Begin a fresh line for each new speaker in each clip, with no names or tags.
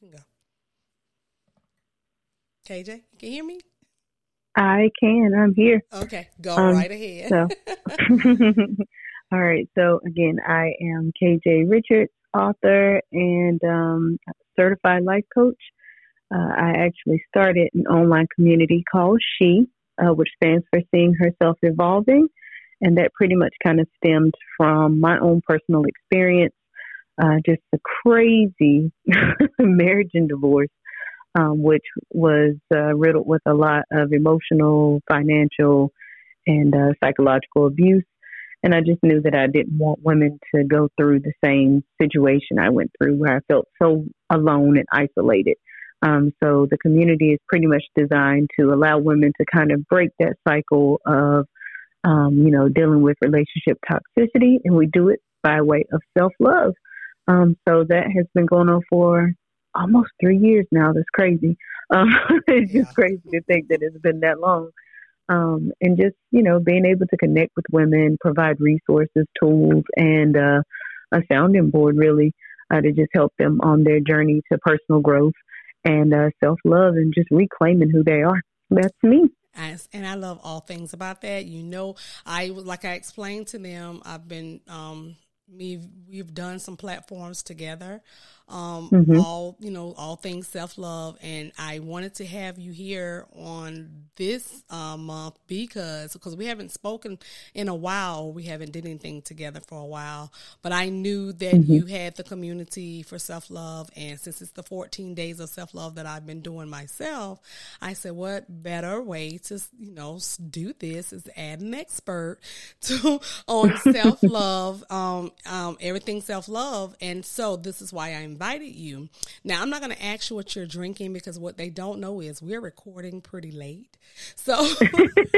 You can go. KJ, you can hear me?
I can. I'm here.
Okay, go um, right ahead. so,
all right. So again, I am KJ Richards, author and um, certified life coach. Uh, I actually started an online community called She, uh, which stands for Seeing Herself Evolving. And that pretty much kind of stemmed from my own personal experience, uh, just a crazy marriage and divorce, um, which was uh, riddled with a lot of emotional, financial, and uh, psychological abuse. And I just knew that I didn't want women to go through the same situation I went through where I felt so alone and isolated. Um, so the community is pretty much designed to allow women to kind of break that cycle of, um, you know, dealing with relationship toxicity, and we do it by way of self love. Um, so that has been going on for almost three years now. That's crazy. Um, it's yeah. just crazy to think that it's been that long. Um, and just you know, being able to connect with women, provide resources, tools, and uh, a sounding board really uh, to just help them on their journey to personal growth and uh, self love and just reclaiming who they are. That's me.
And I love all things about that. You know, I like I explained to them. I've been um, me we've done some platforms together um, mm-hmm. all you know all things self-love. And i wanted to have you here on this uh, month because because we haven't spoken in a while. We haven't did anything together for a while. But i knew that mm-hmm. you had the community for self-love. And since it's the 14 days of self-love that i've been doing myself i said what better way to you know do this is add an expert to on self-love. Um, um, everything self-love and so this is why i'm invited you. Now, I'm not going to ask you what you're drinking because what they don't know is we're recording pretty late. So,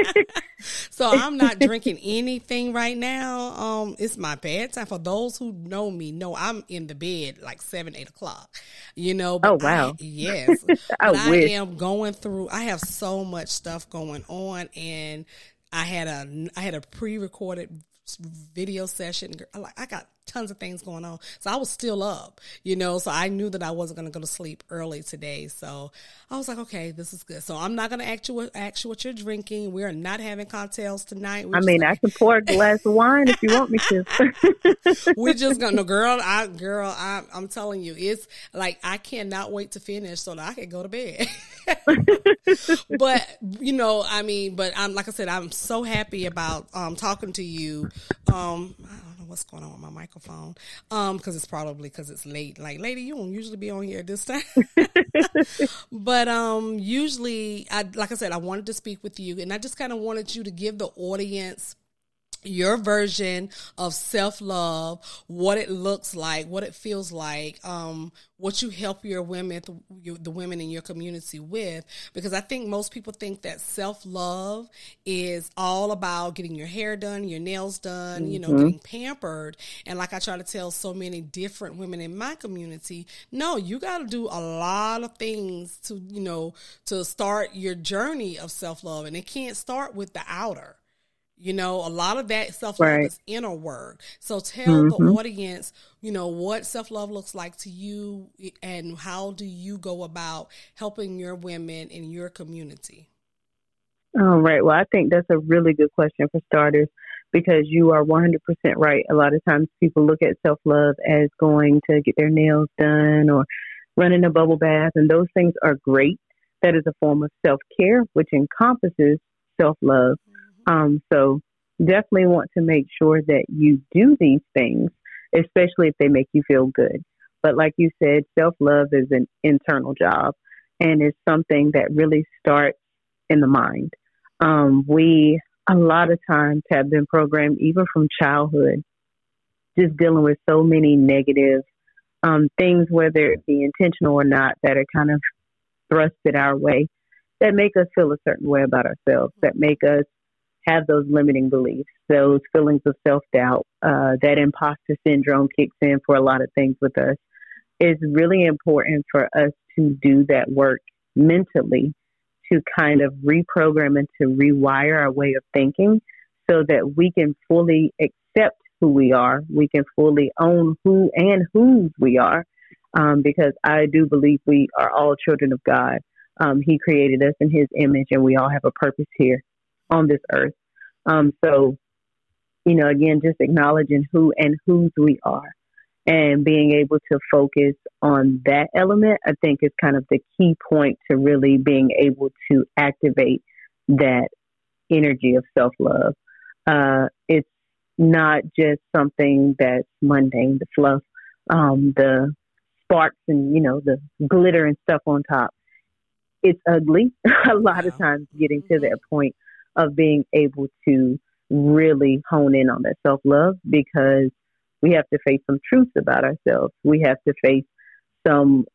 so I'm not drinking anything right now. Um, it's my bedtime. For those who know me, know I'm in the bed like seven, eight o'clock. You know.
oh wow. I,
yes. I, I am going through. I have so much stuff going on, and I had a I had a pre-recorded video session. Like I got tons of things going on. So I was still up, you know, so I knew that I wasn't going to go to sleep early today. So I was like, okay, this is good. So I'm not going to ask you, ask you what you're drinking. We are not having cocktails tonight.
We're I mean, I can pour a glass of wine if you want me
to. We're just going to, girl, I, girl, I, I'm telling you, it's like, I cannot wait to finish so that I can go to bed. but, you know, I mean, but I'm, like I said, I'm so happy about um, talking to you. Um, what's going on with my microphone. Um, because it's probably because it's late. Like, lady, you don't usually be on here at this time. but um, usually, I like I said, I wanted to speak with you, and I just kind of wanted you to give the audience your version of self love, what it looks like, what it feels like, um, what you help your women, the women in your community with, because I think most people think that self love is all about getting your hair done, your nails done, mm-hmm. you know, mm-hmm. getting pampered. And like I try to tell so many different women in my community, no, you got to do a lot of things to, you know, to start your journey of self love. And it can't start with the outer you know, a lot of that self love right. is inner work. So tell mm-hmm. the audience, you know, what self love looks like to you and how do you go about helping your women in your community?
All right. Well, I think that's a really good question for starters because you are 100% right. A lot of times people look at self love as going to get their nails done or running a bubble bath, and those things are great. That is a form of self care, which encompasses self love. Um, so definitely want to make sure that you do these things, especially if they make you feel good. But like you said, self love is an internal job and it's something that really starts in the mind. Um, we, a lot of times, have been programmed, even from childhood, just dealing with so many negative um, things, whether it be intentional or not, that are kind of thrusted our way that make us feel a certain way about ourselves, that make us have those limiting beliefs, those feelings of self doubt, uh, that imposter syndrome kicks in for a lot of things with us. It's really important for us to do that work mentally to kind of reprogram and to rewire our way of thinking so that we can fully accept who we are. We can fully own who and whose we are. um, because I do believe we are all children of God. Um, he created us in His image, and we all have a purpose here on this earth. Um, so, you know, again, just acknowledging who and whose we are and being able to focus on that element, I think is kind of the key point to really being able to activate that energy of self love. Uh, it's not just something that's mundane, the fluff, um, the sparks and, you know, the glitter and stuff on top. It's ugly a lot of times getting to that point of being able to really hone in on that self love because we have to face some truths about ourselves. We have to face some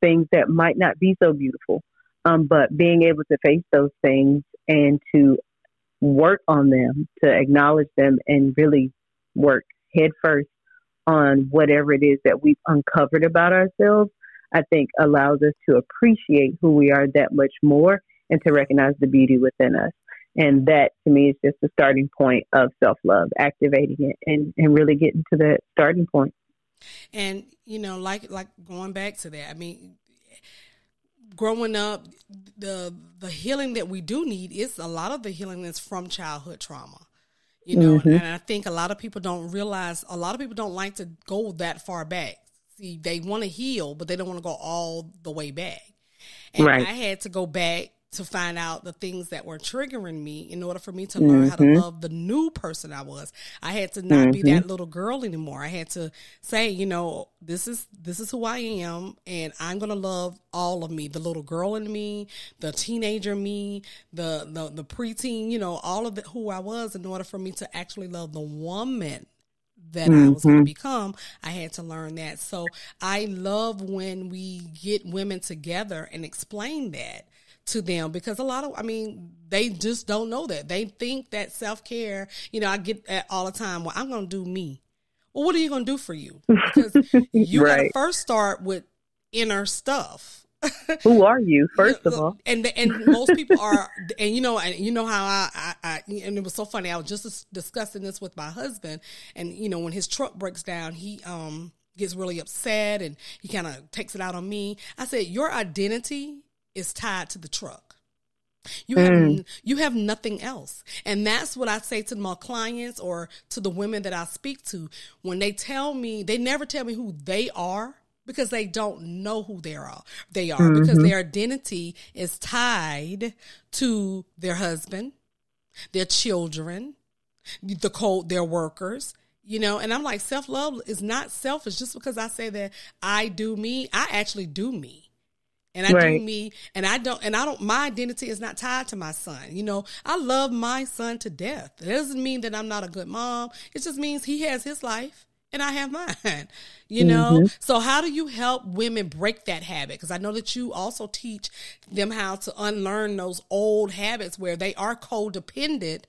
things that might not be so beautiful. Um, but being able to face those things and to work on them, to acknowledge them, and really work headfirst on whatever it is that we've uncovered about ourselves, I think allows us to appreciate who we are that much more and to recognize the beauty within us. And that to me is just the starting point of self love, activating it and, and really getting to the starting point.
And, you know, like like going back to that, I mean growing up, the the healing that we do need is a lot of the healing is from childhood trauma. You know, mm-hmm. and I think a lot of people don't realize a lot of people don't like to go that far back. See, they want to heal, but they don't want to go all the way back. And right. I had to go back to find out the things that were triggering me in order for me to learn mm-hmm. how to mm-hmm. love the new person I was. I had to not mm-hmm. be that mm-hmm. little girl anymore. I had to say, you know, this is this is who I am and I'm going to love all of me, the little girl in me, the teenager me, the the the preteen, you know, all of the, who I was in order for me to actually love the woman that mm-hmm. I was going to become, I had to learn that. So I love when we get women together and explain that to them because a lot of I mean they just don't know that. They think that self care you know I get that all the time. Well I'm going to do me. Well what are you going to do for you? Because you right. got to first start with inner stuff.
Who are you first of all?
and and most people are and you know and you know how I, I, I and it was so funny. I was just discussing this with my husband and you know when his truck breaks down he um gets really upset and he kind of takes it out on me. I said your identity is tied to the truck. You mm. have you have nothing else. And that's what I say to my clients or to the women that I speak to when they tell me they never tell me who they are because they don't know who they are. They are mm-hmm. because their identity is tied to their husband, their children, the code their workers, you know, and I'm like self-love is not selfish just because I say that I do me, I actually do me and I right. do me and I don't and I don't my identity is not tied to my son. You know, I love my son to death. It doesn't mean that I'm not a good mom. It just means he has his life and I have mine. You know? Mm-hmm. So how do you help women break that habit? Because I know that you also teach them how to unlearn those old habits where they are codependent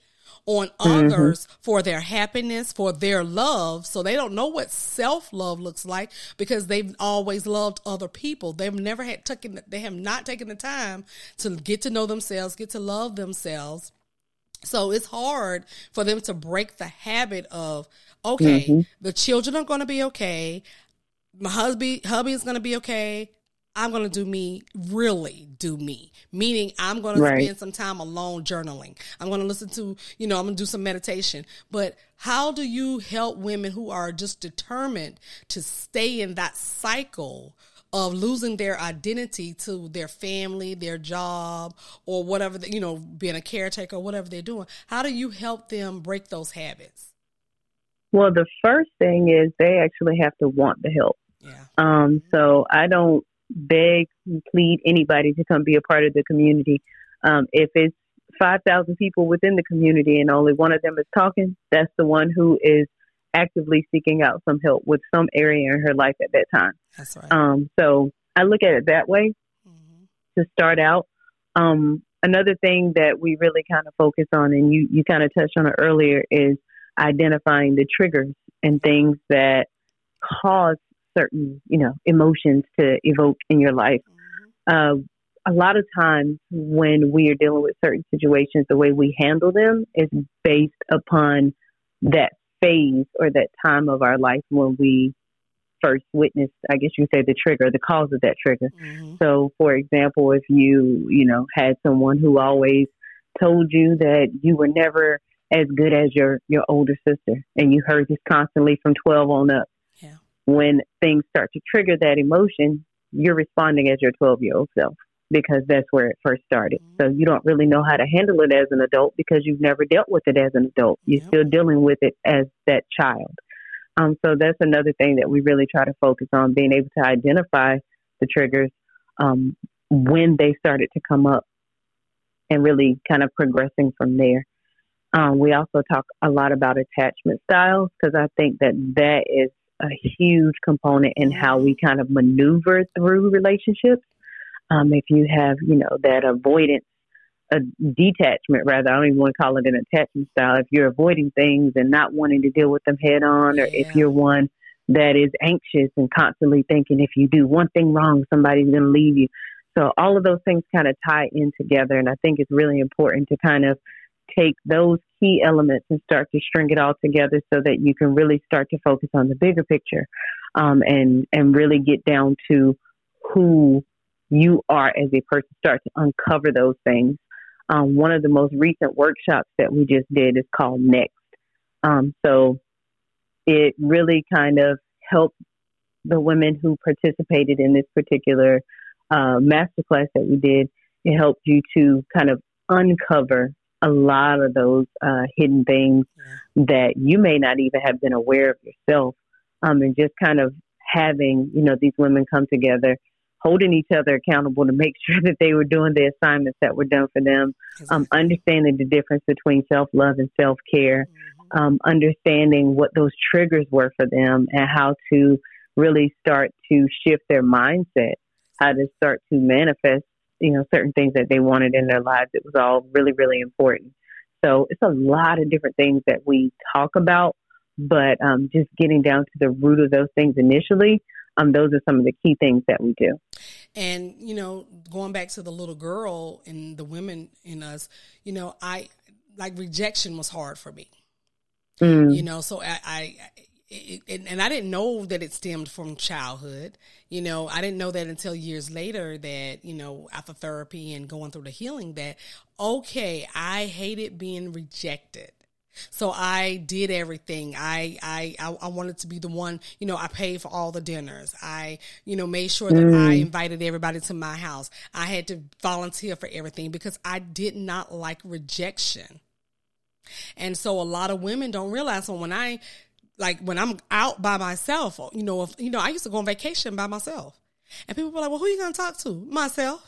on mm-hmm. others for their happiness, for their love. So they don't know what self love looks like because they've always loved other people. They've never had taken, they have not taken the time to get to know themselves, get to love themselves. So it's hard for them to break the habit of, okay, mm-hmm. the children are going to be okay. My hubby, hubby is going to be okay. I'm going to do me, really do me, meaning I'm going right. to spend some time alone journaling. I'm going to listen to, you know, I'm going to do some meditation. But how do you help women who are just determined to stay in that cycle of losing their identity to their family, their job, or whatever, you know, being a caretaker, or whatever they're doing? How do you help them break those habits?
Well, the first thing is they actually have to want the help. Yeah. Um, so I don't beg, plead anybody to come be a part of the community. Um, if it's 5,000 people within the community and only one of them is talking, that's the one who is actively seeking out some help with some area in her life at that time.
That's right.
Um, so I look at it that way mm-hmm. to start out. Um, another thing that we really kind of focus on, and you, you kind of touched on it earlier, is identifying the triggers and things that cause certain, you know, emotions to evoke in your life. Mm-hmm. Uh, a lot of times when we are dealing with certain situations, the way we handle them is based upon that phase or that time of our life when we first witnessed, I guess you say, the trigger, the cause of that trigger. Mm-hmm. So, for example, if you, you know, had someone who always told you that you were never as good as your, your older sister, and you heard this constantly from 12 on up. When things start to trigger that emotion, you're responding as your 12 year old self because that's where it first started. Mm-hmm. So you don't really know how to handle it as an adult because you've never dealt with it as an adult. You're still dealing with it as that child. Um, so that's another thing that we really try to focus on being able to identify the triggers um, when they started to come up and really kind of progressing from there. Um, we also talk a lot about attachment styles because I think that that is a huge component in how we kind of maneuver through relationships. Um, if you have, you know, that avoidance, a detachment rather, I don't even want to call it an attachment style. If you're avoiding things and not wanting to deal with them head on, or if you're one that is anxious and constantly thinking if you do one thing wrong, somebody's going to leave you. So all of those things kind of tie in together. And I think it's really important to kind of take those key elements and start to string it all together so that you can really start to focus on the bigger picture um, and and really get down to who you are as a person start to uncover those things. Um, one of the most recent workshops that we just did is called next. Um, so it really kind of helped the women who participated in this particular uh, masterclass that we did. It helped you to kind of uncover a lot of those uh, hidden things yeah. that you may not even have been aware of yourself. Um, and just kind of having, you know, these women come together, holding each other accountable to make sure that they were doing the assignments that were done for them, um, understanding the difference between self love and self care, mm-hmm. um, understanding what those triggers were for them and how to really start to shift their mindset, how to start to manifest you know, certain things that they wanted in their lives. It was all really, really important. So it's a lot of different things that we talk about, but um, just getting down to the root of those things initially, um, those are some of the key things that we do.
And, you know, going back to the little girl and the women in us, you know, I like rejection was hard for me. Mm. You know, so I, I it, and I didn't know that it stemmed from childhood. You know, I didn't know that until years later that, you know, after therapy and going through the healing that, okay, I hated being rejected. So I did everything. I, I, I wanted to be the one, you know, I paid for all the dinners. I, you know, made sure that mm. I invited everybody to my house. I had to volunteer for everything because I did not like rejection. And so a lot of women don't realize when I like when I'm out by myself, you know, if, you know, I used to go on vacation by myself, and people were like, "Well, who are you gonna talk to?" Myself.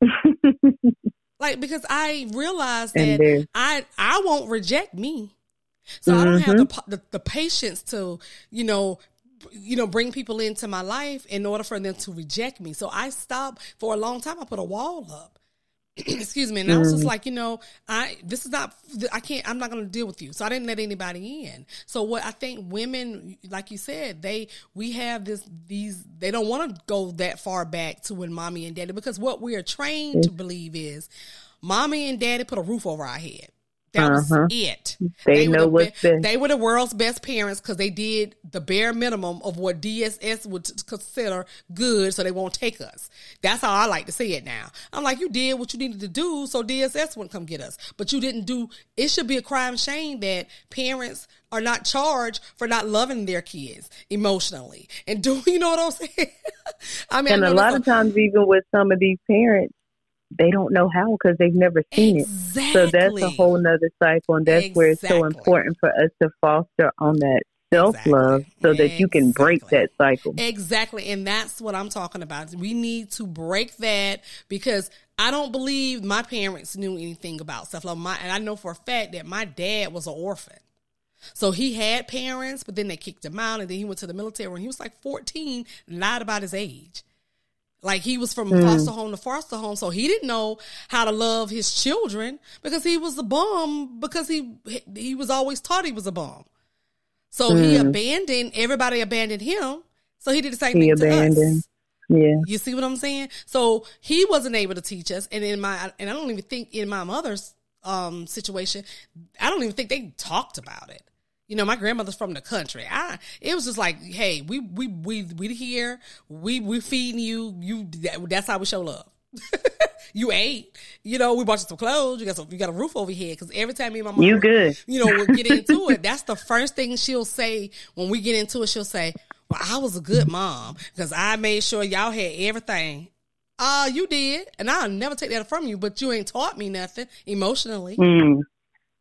like because I realized that I I won't reject me, so mm-hmm. I don't have the, mm-hmm. the the patience to you know you know bring people into my life in order for them to reject me. So I stopped for a long time. I put a wall up. excuse me. And i was just mm. like you know i this is not i can't i'm not going to deal with you. So i didn't let anybody in. So what i think women like you said they we have this these they don't want to go that far back to when mommy and daddy because what we are trained to believe is mommy and daddy put a roof over our head that uh-huh. was it.
They, they know what's
They were the world's best parents because they did the bare minimum of what DSS would consider good, so they won't take us. That's how I like to see it now. I'm like, you did what you needed to do, so DSS wouldn't come get us, but you didn't do. It should be a crime shame that parents are not charged for not loving their kids emotionally and do you know what I'm saying?
I mean, and a lot of times, even with some of these parents they don't know how because they've never seen exactly. it. So that's a whole nother cycle, and that's exactly. where it's so important for us to foster on that self love exactly. so that you can break that cycle.
Exactly, and that's what I'm talking about. We need to break that because I don't believe my parents knew anything about self love. My and I know for a fact that my dad was an orphan. So he had parents, but then they kicked him out, and then he went to the military when he was like 14, lied about his age. Like he was from mm. foster home to foster home, so he didn't know how to love his children because he was a bum because he he was always taught he was a bum. So mm. he abandoned everybody abandoned him. So he did the same he thing abandoned. to us.
Yeah.
You see what I'm saying? So he wasn't able to teach us. And in my and I don't even think in my mother's um situation, I don't even think they talked about it. You know, my grandmother's from the country. I it was just like, hey, we we we we here, we we feeding you. You that, that's how we show love. you ate. You know, we bought you some clothes. You got some. You got a roof over here. Because every time me and my mom,
you good.
You know, we get into it. That's the first thing she'll say when we get into it. She'll say, "Well, I was a good mom because I made sure y'all had everything." Uh, you did, and I'll never take that from you. But you ain't taught me nothing emotionally.
Mm.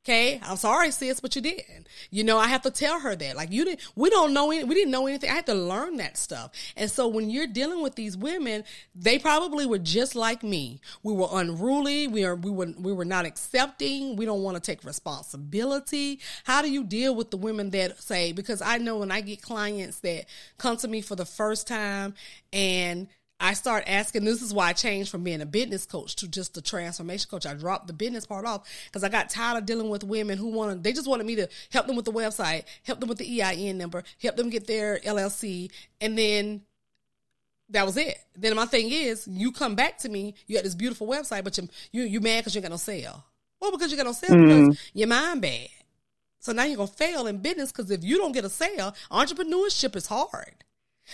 Okay, I'm sorry, sis, but you didn't. You know, I have to tell her that. Like you didn't. We don't know. Any, we didn't know anything. I had to learn that stuff. And so when you're dealing with these women, they probably were just like me. We were unruly. We are. We were. We were not accepting. We don't want to take responsibility. How do you deal with the women that say? Because I know when I get clients that come to me for the first time and I start asking. This is why I changed from being a business coach to just a transformation coach. I dropped the business part off because I got tired of dealing with women who wanted. They just wanted me to help them with the website, help them with the EIN number, help them get their LLC, and then that was it. Then my thing is, you come back to me, you got this beautiful website, but you you you mad because you got no sale. Well, because you got no sale mm. because your mind bad. So now you're gonna fail in business because if you don't get a sale, entrepreneurship is hard.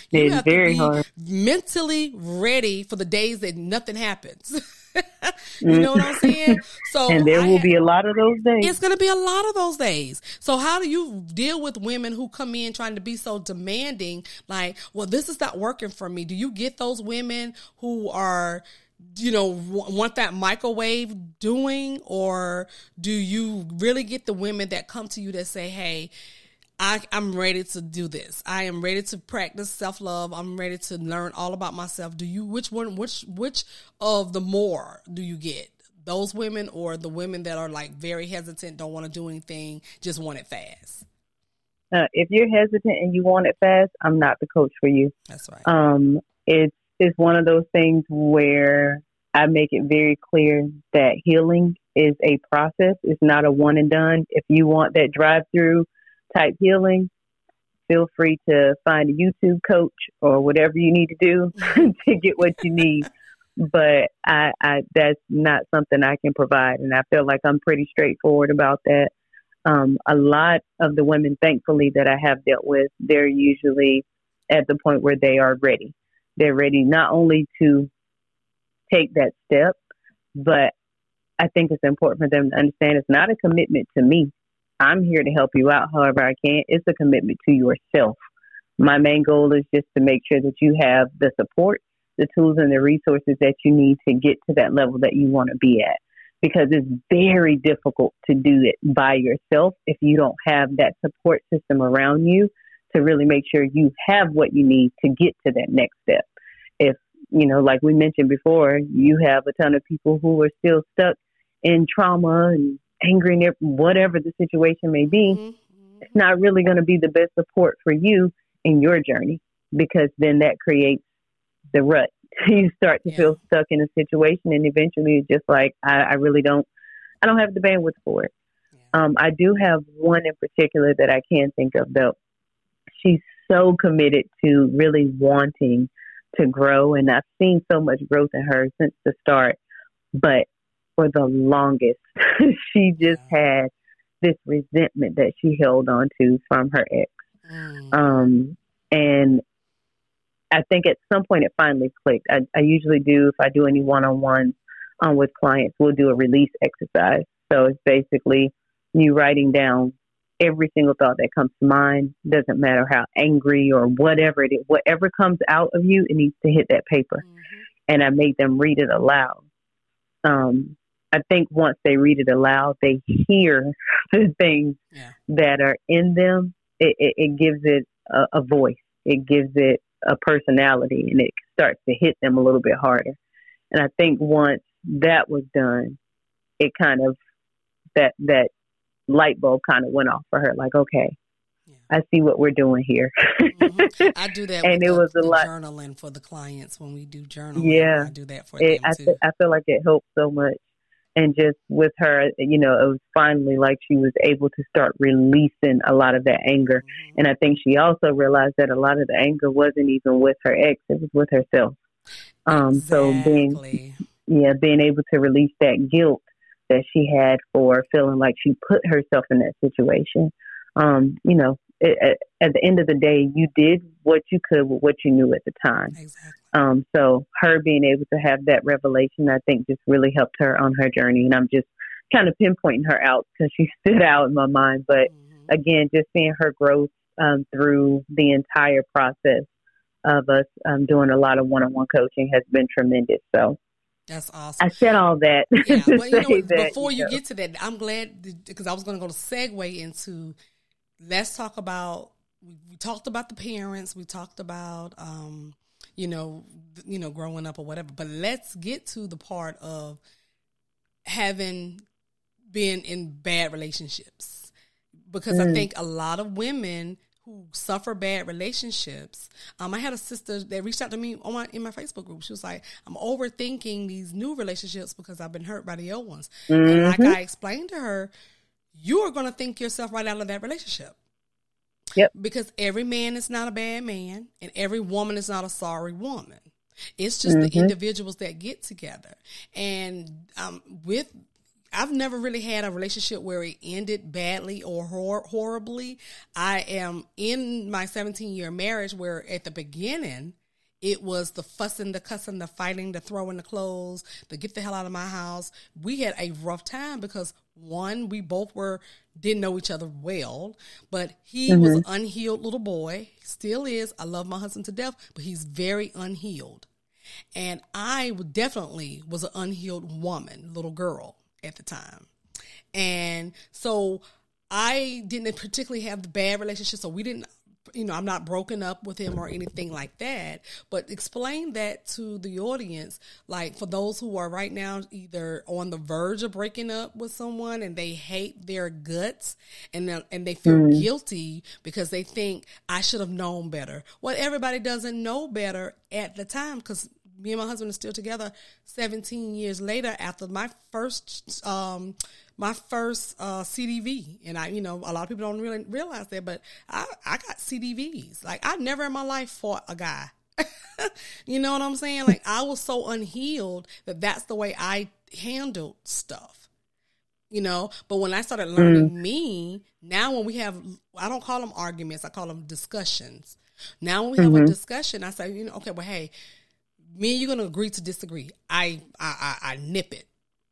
You it's very hard.
Mentally ready for the days that nothing happens. you mm. know what I'm saying? So
And there will be a lot of those days.
It's gonna be a lot of those days. So how do you deal with women who come in trying to be so demanding, like, well, this is not working for me? Do you get those women who are you know want that microwave doing or do you really get the women that come to you that say hey I, I'm ready to do this. I am ready to practice self love. I'm ready to learn all about myself. Do you which one which which of the more do you get? Those women or the women that are like very hesitant, don't want to do anything, just want it fast?
Uh, if you're hesitant and you want it fast, I'm not the coach for you.
That's right.
Um, it's it's one of those things where I make it very clear that healing is a process. It's not a one and done. If you want that drive through type healing, feel free to find a YouTube coach or whatever you need to do to get what you need. But I, I, that's not something I can provide, and I feel like I'm pretty straightforward about that. Um, a lot of the women, thankfully, that I have dealt with, they're usually at the point where they are ready. They're ready not only to take that step, but I think it's important for them to understand it's not a commitment to me. I'm here to help you out however I can. It's a commitment to yourself. My main goal is just to make sure that you have the support, the tools, and the resources that you need to get to that level that you want to be at. Because it's very difficult to do it by yourself if you don't have that support system around you to really make sure you have what you need to get to that next step. If, you know, like we mentioned before, you have a ton of people who are still stuck in trauma and angry, whatever the situation may be, mm-hmm. it's not really going to be the best support for you in your journey because then that creates the rut. you start to yeah. feel stuck in a situation, and eventually it's just like I, I really don't, I don't have the bandwidth for it. Yeah. Um, I do have one in particular that I can think of though. She's so committed to really wanting to grow, and I've seen so much growth in her since the start. But for the longest. she just had this resentment that she held on to from her ex. Mm. Um, and I think at some point it finally clicked. I, I usually do, if I do any one on ones um, with clients, we'll do a release exercise. So it's basically you writing down every single thought that comes to mind. Doesn't matter how angry or whatever it is, whatever comes out of you, it needs to hit that paper. Mm-hmm. And I made them read it aloud. Um, I think once they read it aloud, they hear the things yeah. that are in them. It, it, it gives it a, a, voice. It gives it a personality, and it starts to hit them a little bit harder. And I think once that was done, it kind of that that light bulb kind of went off for her. Like, okay, yeah. I see what we're doing here.
mm-hmm. I do that, and it the, was a lot journaling for the clients when we do journaling.
Yeah,
I do that for
it,
them
I,
too.
I feel like it helps so much and just with her, you know, it was finally like she was able to start releasing a lot of that anger. Mm-hmm. And I think she also realized that a lot of the anger wasn't even with her ex; it was with herself. Um, exactly. So being, yeah, being able to release that guilt that she had for feeling like she put herself in that situation, um, you know, it, at, the end of the day, you did what you could with what you knew at the time.
Exactly.
Um, so her being able to have that revelation, I think, just really helped her on her journey. And I'm just kind of pinpointing her out because she stood out in my mind. But mm-hmm. again, just seeing her growth um, through the entire process of us um, doing a lot of one-on-one coaching has been tremendous. So
that's awesome. I
said all that.
Yeah, well, you know, that, before you, know. get to that, I'm glad because I was going to go to segue into let's talk about. We, we, talked about the parents. We talked about, um, you know, you know, growing up or whatever. But let's get to the part of having been in bad relationships because mm. I think a lot of women who suffer bad relationships. Um, I had a sister that reached out to me on my in my Facebook group. She was like, "I'm overthinking these new relationships because I've been hurt by the old ones." Mm-hmm. And like I explained to her, you are going to think yourself right out of that relationship.
Yep.
Because every man is not a bad man, and every woman is not a sorry woman. It's just mm-hmm. the individuals that get together. And um, with I've never really had a relationship where it ended badly or hor- horribly. I am in my 17 year marriage where at the beginning, it was the fussing, the cussing, the fighting, the throwing the clothes, the get the hell out of my house. We had a rough time because one, we both were didn't know each other well, but he mm-hmm. was an unhealed little boy, still is. I love my husband to death, but he's very unhealed. And I definitely was an unhealed woman, little girl at the time. And so I didn't particularly have the bad relationship. So we didn't, you know, I'm not broken up with him or anything like that. But explain that to the audience, like for those who are right now either on the verge of breaking up with someone and they hate their guts and and they feel mm. guilty because they think I should have known better. Well, everybody doesn't know better at the time because me and my husband are still together 17 years later after my first um my first uh CDV and I you know a lot of people don't really realize that but I I got CDVs like I never in my life fought a guy you know what I'm saying like I was so unhealed that that's the way I handled stuff you know but when I started learning mm. me now when we have I don't call them arguments I call them discussions now when we have mm-hmm. a discussion I say you know okay well hey me and you're gonna agree to disagree. I I I, I nip it.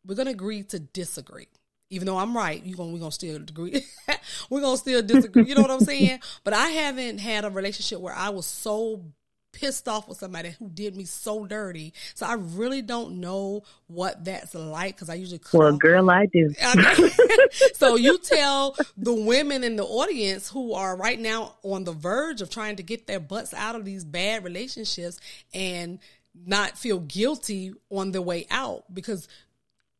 We're gonna agree to disagree. Even though I'm right, you gonna we're gonna still agree. we're gonna still disagree. You know what I'm saying? But I haven't had a relationship where I was so pissed off with somebody who did me so dirty. So I really don't know what that's like because I usually
well, girl, I do.
so you tell the women in the audience who are right now on the verge of trying to get their butts out of these bad relationships and not feel guilty on the way out because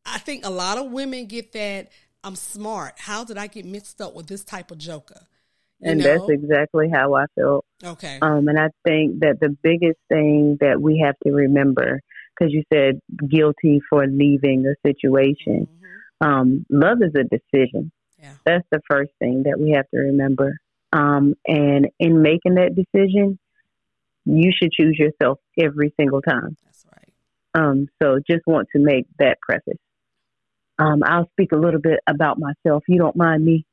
I think a lot of women get that I'm smart. How did I get mixed up with this type of joker?
You and know? that's exactly how I felt.
Okay.
Um, and I think that the biggest thing that we have to remember, because you said guilty for leaving the situation, mm-hmm. um, love is a decision.
Yeah.
That's the first thing that we have to remember. Um, and in making that decision, you should choose yourself every single time.
That's right.
Um, so just want to make that preface. Um, I'll speak a little bit about myself. You don't mind me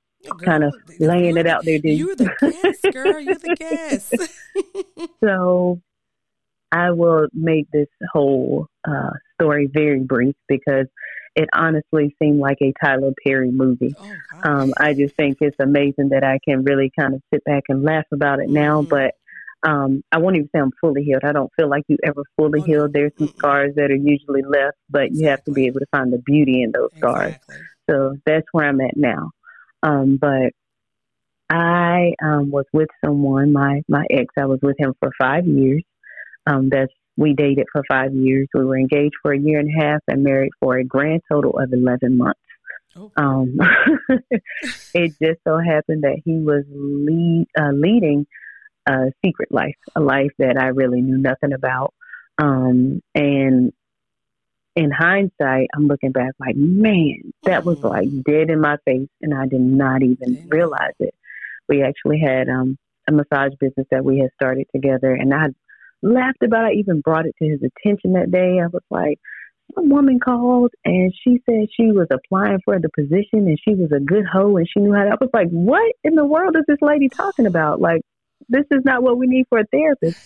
kind of laying it out there, do
you? You're the guest, girl. You're the guest.
so I will make this whole uh, story very brief because it honestly seemed like a Tyler Perry movie. Oh, um, I just think it's amazing that I can really kind of sit back and laugh about it now. Mm-hmm. But um, I won't even say I'm fully healed. I don't feel like you ever fully oh, healed. There's some scars that are usually left, but you have to be able to find the beauty in those scars. Exactly. So that's where I'm at now. Um, but I um, was with someone, my my ex. I was with him for five years. Um, that's we dated for five years. We were engaged for a year and a half and married for a grand total of eleven months. Oh. Um, it just so happened that he was lead, uh, leading a secret life, a life that I really knew nothing about. Um, and in hindsight, I'm looking back like, man, that was like dead in my face, and I did not even realize it. We actually had um, a massage business that we had started together, and I laughed about. it. I even brought it to his attention that day. I was like, some woman called and she said she was applying for the position and she was a good hoe and she knew how to. I was like, what in the world is this lady talking about? Like, this is not what we need for a therapist.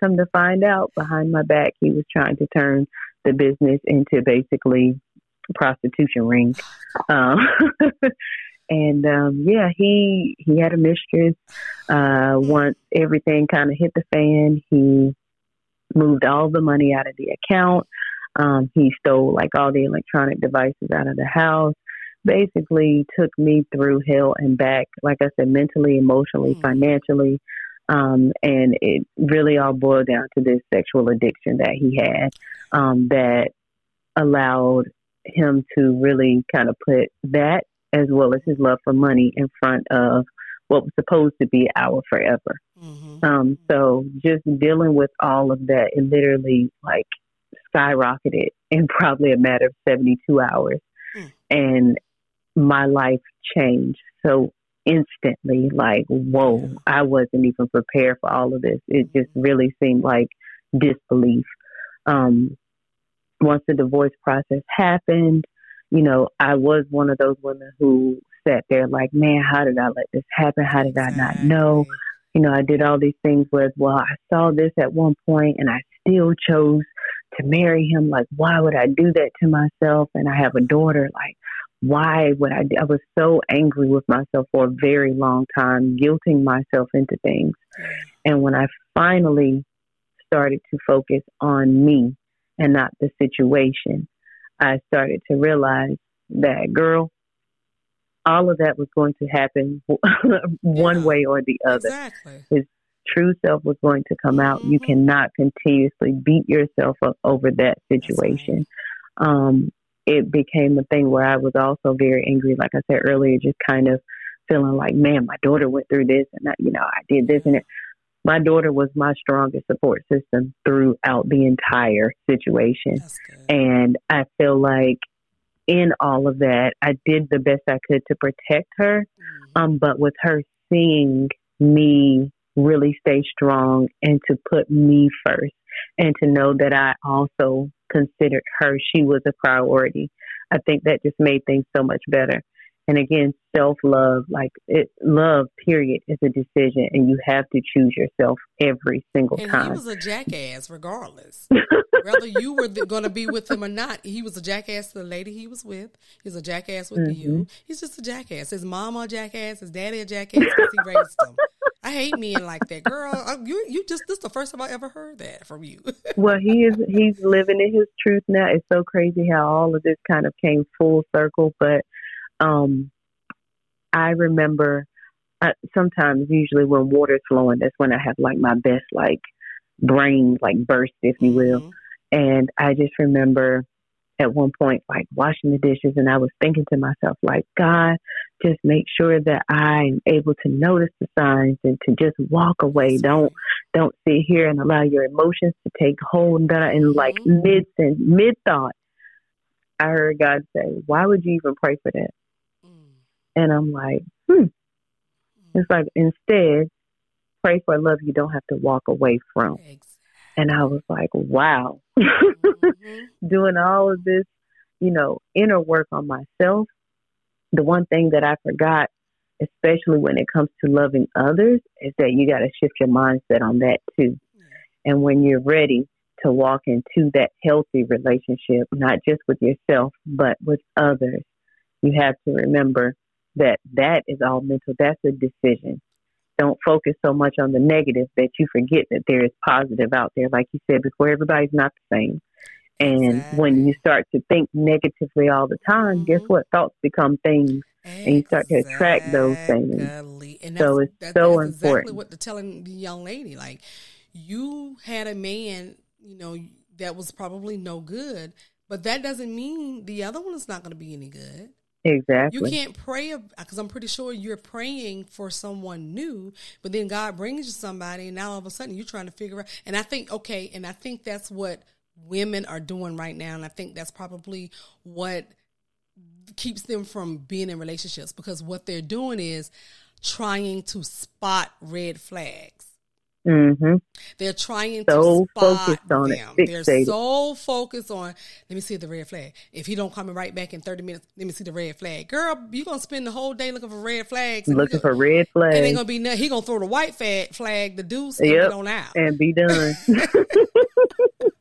Come to find out, behind my back, he was trying to turn the business into basically a prostitution ring. Um, and um, yeah, he he had a mistress. Uh, once everything kind of hit the fan, he moved all the money out of the account. Um, he stole like all the electronic devices out of the house. Basically, took me through hell and back. Like I said, mentally, emotionally, mm. financially. Um, and it really all boiled down to this sexual addiction that he had um, that allowed him to really kind of put that as well as his love for money in front of what was supposed to be our forever. Mm-hmm. Um, so just dealing with all of that, it literally like skyrocketed in probably a matter of 72 hours. Mm. And my life changed so instantly. Like, whoa, I wasn't even prepared for all of this. It just really seemed like disbelief. Um, once the divorce process happened, you know, I was one of those women who sat there like, man, how did I let this happen? How did I not know? You know, I did all these things with, well, I saw this at one point and I still chose to marry him. Like, why would I do that to myself? And I have a daughter. Like, why would I? I was so angry with myself for a very long time, guilting myself into things. And when I finally started to focus on me and not the situation, I started to realize that, girl, all of that was going to happen one yeah, way or the other.
Exactly.
His true self was going to come out. Mm-hmm. You cannot continuously beat yourself up over that situation. Right. Um, it became a thing where I was also very angry, like I said earlier, just kind of feeling like, man, my daughter went through this and I, you know, I did this and it. My daughter was my strongest support system throughout the entire situation. And I feel like in all of that, I did the best I could to protect her. Mm-hmm. Um, but with her seeing me really stay strong and to put me first and to know that I also considered her, she was a priority. I think that just made things so much better. And again, self love, like it, love, period, is a decision, and you have to choose yourself every single
and
time.
He was a jackass, regardless. Whether you were going to be with him or not, he was a jackass to the lady he was with. He's a jackass with mm-hmm. you. He's just a jackass. His mama a jackass. His daddy a jackass because he raised him. I hate men like that, girl. Uh, you you just this is the first time I ever heard that from you.
well, he is he's living in his truth now. It's so crazy how all of this kind of came full circle. But um, I remember uh, sometimes, usually when water's flowing, that's when I have like my best like brain like burst, if you will. Mm-hmm. And I just remember at one point like washing the dishes and I was thinking to myself like God just make sure that I am able to notice the signs and to just walk away don't don't sit here and allow your emotions to take hold and and like mm-hmm. mid mid thought I heard God say why would you even pray for that mm. and I'm like hmm mm. it's like instead pray for love you don't have to walk away from exactly. And I was like, wow, mm-hmm. doing all of this, you know, inner work on myself. The one thing that I forgot, especially when it comes to loving others, is that you got to shift your mindset on that too. And when you're ready to walk into that healthy relationship, not just with yourself, but with others, you have to remember that that is all mental. That's a decision don't focus so much on the negative that you forget that there is positive out there. Like you said before, everybody's not the same. And exactly. when you start to think negatively all the time, mm-hmm. guess what? Thoughts become things, exactly. and you start to attract those things. And so it's
that's,
so
that's
important.
Exactly what to telling the young lady, like you had a man, you know, that was probably no good, but that doesn't mean the other one is not going to be any good.
Exactly.
You can't pray because I'm pretty sure you're praying for someone new, but then God brings you somebody, and now all of a sudden you're trying to figure out. And I think okay, and I think that's what women are doing right now, and I think that's probably what keeps them from being in relationships because what they're doing is trying to spot red flags.
Mm-hmm.
They're trying
So
to spot
focused on it,
them. They're so focused on. Let me see the red flag. If he don't come right back in thirty minutes, let me see the red flag. Girl, you gonna spend the whole day looking for red flags.
Looking
you
for red
It ain't
flags
gonna be nothing. He gonna throw the white flag. The deuce and
Yep.
on out.
and be done.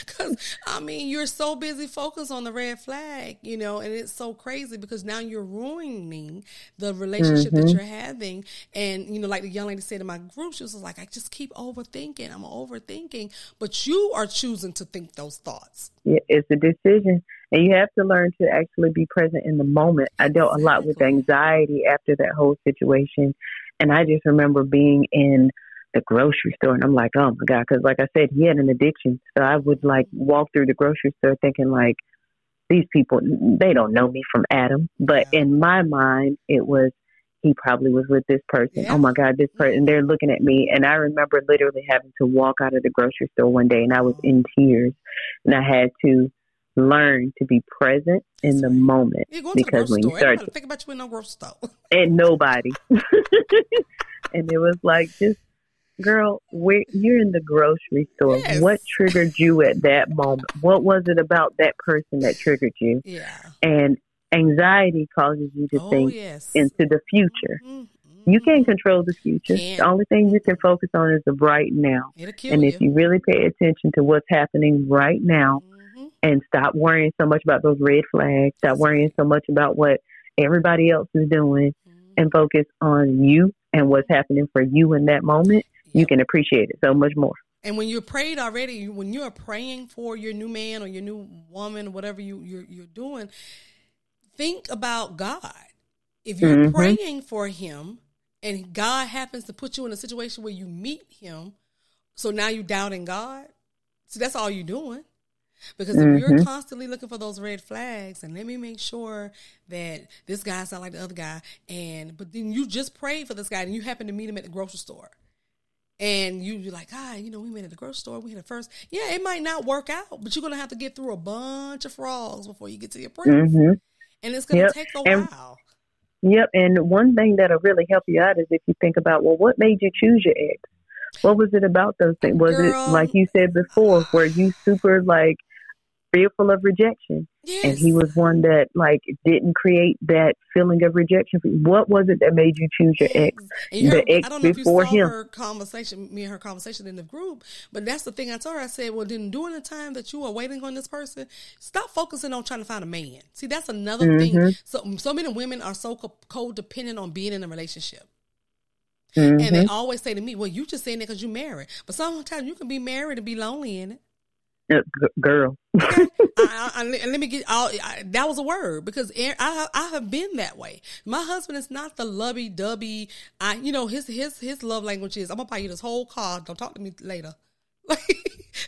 Because I mean, you're so busy focused on the red flag, you know, and it's so crazy because now you're ruining the relationship that
Mm-hmm.
you're having. And you know, like the young lady said in my group, she was like, "I just keep overthinking. I'm overthinking," but you are choosing to think those thoughts.
Yeah, it's a decision, and you have to learn to actually be present in the moment. I dealt a lot with anxiety after that whole situation, and I just remember being in the grocery store, and I'm like, oh my god, because like I said, he had an addiction, so I would like walk through the grocery store thinking like, these people, they don't know me from Adam, but
Yeah.
in my mind, it was. He probably was with this person.
Yeah.
Oh my God, this person. Mm-hmm. They're looking at me. And I remember literally having to walk out of the grocery store one day and I was in tears and I had to learn to be present in the moment
You're going to the
because when you start
Everybody think about you in no grocery store.
and nobody and it was like just girl where you're in the grocery store
Yes.
what triggered you at that moment what was it about that person that triggered you
yeah.
and anxiety causes you to
Oh
think
yes.
into the future
Mhm.
you can't control the future
Can't.
the only thing you can focus on is the right now
It'll kill
and
you.
if you really pay attention to what's happening right now
Mhm.
and stop worrying so much about those red flags, stop worrying so much about what everybody else is doing,
Mhm.
and focus on you and what's happening for you in that moment, you can appreciate it so much more.
And when you're prayed already, when you are praying for your new man or your new woman, whatever you, you're you're doing, think about God. If you're
Mhm.
praying for him and God happens to put you in a situation where you meet him, so now you're doubting God. So that's all you're doing. Because if you're
Mhm.
constantly looking for those red flags and let me make sure that this guy's not like the other guy, and but then you just prayed for this guy and you happen to meet him at the grocery store and you, you're like, ah, you know, we met at the grocery store. We had a first. Yeah, it might not work out, but you're gonna have to get through a bunch of frogs before you get to your prince,
hmm
and it's gonna
Yep.
take a
And-
while.
Yep. And one thing that'll really help you out is if you think about, well, what made you choose your ex? What was it about those things? Was
Girl.
it like you said before, were you super like fearful of rejection?
Yes,
And he was one that like didn't create that feeling of rejection. What was it that made you choose your ex?
And
the ex
I don't know if you
before
saw
him.
her conversation, me and her conversation in the group, but that's the thing I told her. I said, well, then during the time that you are waiting on this person, stop focusing on trying to find a man. See, that's another thing.
Mhm.
So, so many women are so co- codependent on being in a relationship.
Mhm.
And they always say to me, well, you just saying that because you're married. But sometimes you can be married and be lonely in it.
Uh, g- girl.
I, I, I, let me get all that was a word because I, I have been that way. My husband is not the lovey dovey. I you know his his his love language is I'm gonna buy you this whole car. Don't talk to me later.